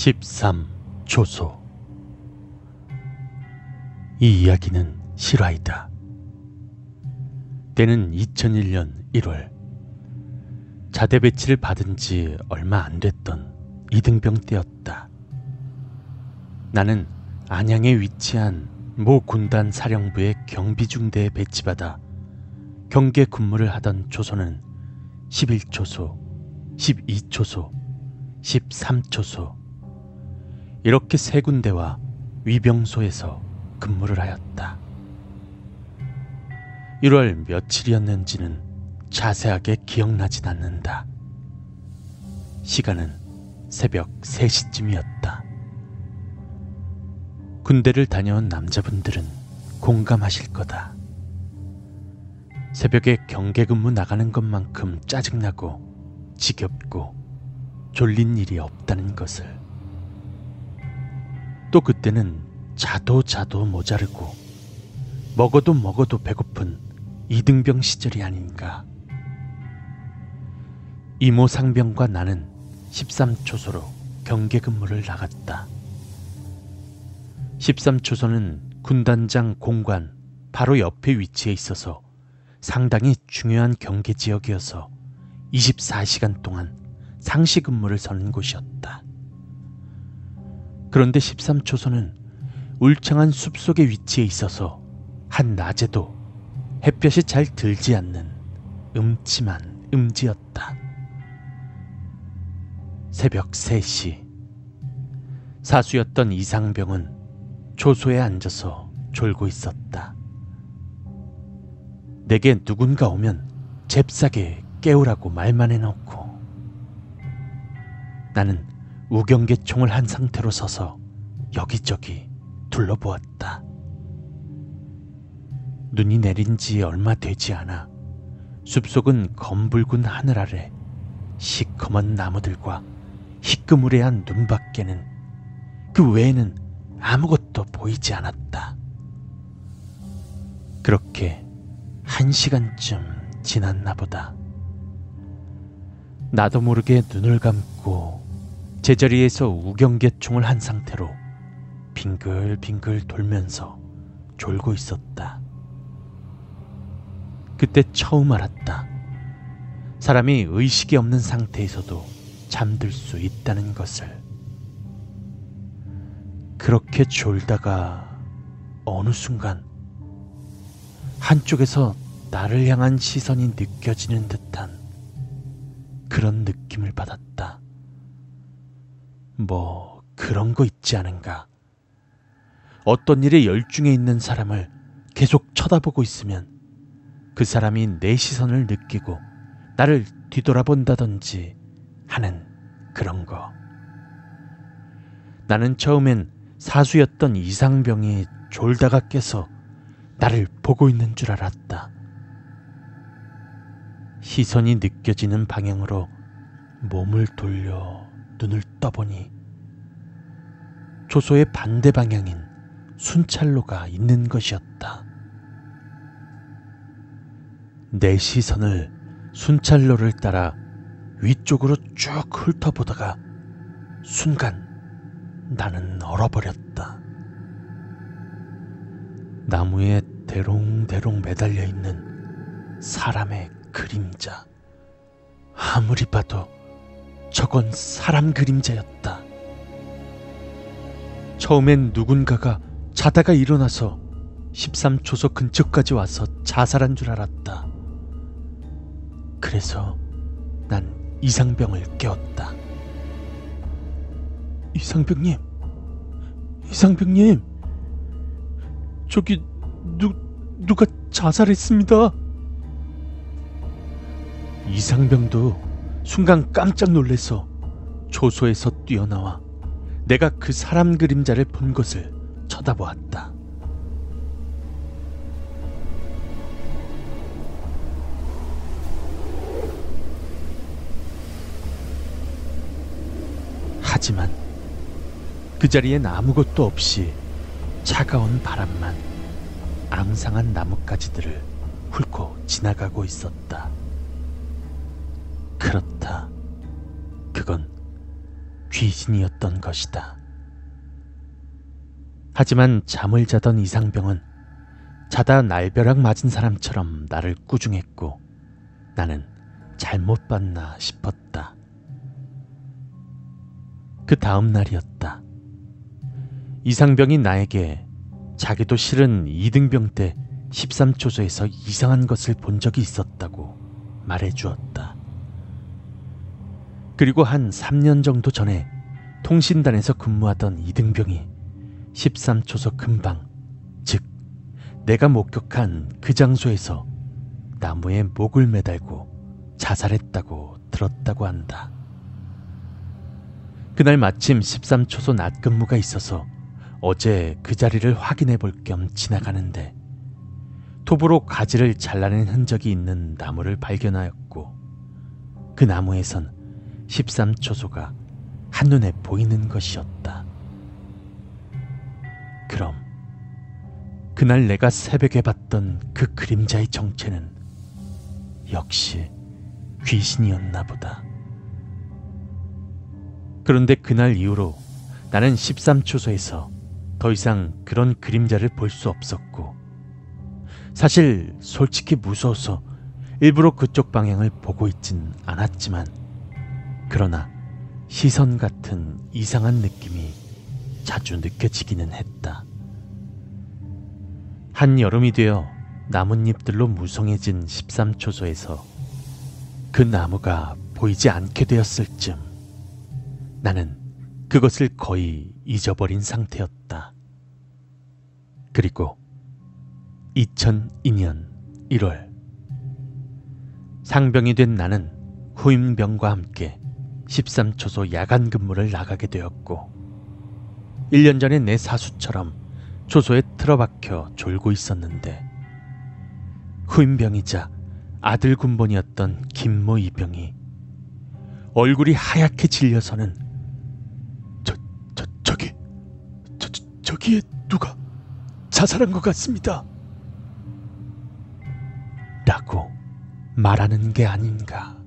13 조소 이 이야기는 실화이다. 때는 2001년 1월 자대 배치를 받은 지 얼마 안 됐던 이등병 때였다. 나는 안양에 위치한 모 군단 사령부의 경비중대에 배치받아 경계 근무를 하던 조소는 11초소, 12초소, 13초소 이렇게 세 군데와 위병소에서 근무를 하였다. 1월 며칠이었는지는 자세하게 기억나진 않는다. 시간은 새벽 3시쯤이었다. 군대를 다녀온 남자분들은 공감하실 거다. 새벽에 경계 근무 나가는 것만큼 짜증나고 지겹고 졸린 일이 없다는 것을. 또 그때는 자도 자도 모자르고 먹어도 먹어도 배고픈 이등병 시절이 아닌가. 이모 상병과 나는 13초소로 경계 근무를 나갔다. 13초소는 군단장 공관 바로 옆에 위치해 있어서 상당히 중요한 경계 지역이어서 24시간 동안 상시 근무를 서는 곳이었다. 그런데 13초소는 울창한 숲속에 위치해 있어서 한낮에도 햇볕이 잘 들지 않는 음침한 음지였다. 새벽 3시. 사수였던 이상병은 조소에 앉아서 졸고 있었다. 내게 누군가 오면 잽싸게 깨우라고 말만 해놓고 나는 우경계 총을 한 상태로 서서 여기저기 둘러보았다. 눈이 내린 지 얼마 되지 않아 숲속은 검붉은 하늘 아래 시커먼 나무들과 희끄무레한 눈밖에는 그 외에는 아무것도 보이지 않았다. 그렇게 한 시간쯤 지났나 보다. 나도 모르게 눈을 감고 제자리에서 우경계총을 한 상태로 빙글빙글 돌면서 졸고 있었다. 그때 처음 알았다. 사람이 의식이 없는 상태에서도 잠들 수 있다는 것을. 그렇게 졸다가 어느 순간 한쪽에서 나를 향한 시선이 느껴지는 듯한 그런 느낌을 받았다. 뭐 그런 거 있지 않은가. 어떤 일에 열중해 있는 사람을 계속 쳐다보고 있으면 그 사람이 내 시선을 느끼고 나를 뒤돌아본다든지 하는 그런 거. 나는 처음엔 사수였던 이상병이 졸다가 깨서 나를 보고 있는 줄 알았다. 시선이 느껴지는 방향으로 몸을 돌려 눈을 떠보니 조소의 반대 방향인 순찰로가 있는 것이었다. 내 시선을 순찰로를 따라 위쪽으로 쭉 훑어보다가 순간 나는 얼어버렸다. 나무에 대롱대롱 매달려 있는 사람의 그림자. 아무리 봐도 저건 사람 그림자였다. 처음엔 누군가가 자다가 일어나서 13초소 근처까지 와서 자살한 줄 알았다. 그래서 난 이상병을 깨웠다. 이상병님, 이상병님, 저기 누 누가 자살했습니다. 이상병도 순간 깜짝 놀래서 조소에서 뛰어나와 내가 그 사람 그림자를 본 것을 쳐다보았다. 하지만 그 자리엔 아무것도 없이 차가운 바람만 앙상한 나뭇가지들을 훑고 지나가고 있었다. 그렇다. 그건 귀신이었던 것이다. 하지만 잠을 자던 이상병은 자다 날벼락 맞은 사람처럼 나를 꾸중했고 나는 잘못 봤나 싶었다. 그 다음 날이었다. 이상병이 나에게 자기도 실은 이등병 때 13초소에서 이상한 것을 본 적이 있었다고 말해 주었다. 그리고 한 3년 정도 전에 통신단에서 근무하던 이등병이 13초소 근방, 즉, 내가 목격한 그 장소에서 나무에 목을 매달고 자살했다고 들었다고 한다. 그날 마침 13초소 낮 근무가 있어서 어제 그 자리를 확인해 볼 겸 지나가는데 톱으로 가지를 잘라낸 흔적이 있는 나무를 발견하였고 그 나무에선 13초소가 한눈에 보이는 것이었다. 그럼 그날 내가 새벽에 봤던 그 그림자의 정체는 역시 귀신이었나 보다. 그런데 그날 이후로 나는 13초소에서 더 이상 그런 그림자를 볼 수 없었고, 사실 솔직히 무서워서 일부러 그쪽 방향을 보고 있진 않았지만, 그러나 시선 같은 이상한 느낌이 자주 느껴지기는 했다. 한 여름이 되어 나뭇잎들로 무성해진 13초소에서 그 나무가 보이지 않게 되었을 쯤 나는 그것을 거의 잊어버린 상태였다. 그리고 2002년 1월 상병이 된 나는 후임병과 함께 13초소 야간 근무를 나가게 되었고 1년 전에 내 사수처럼 초소에 틀어박혀 졸고 있었는데 후임병이자 아들 군번이었던 김모 이병이 얼굴이 하얗게 질려서는 저, 저, 저기, 저, 저, 저기에 누가 자살한 것 같습니다. 라고 말하는 게 아닌가.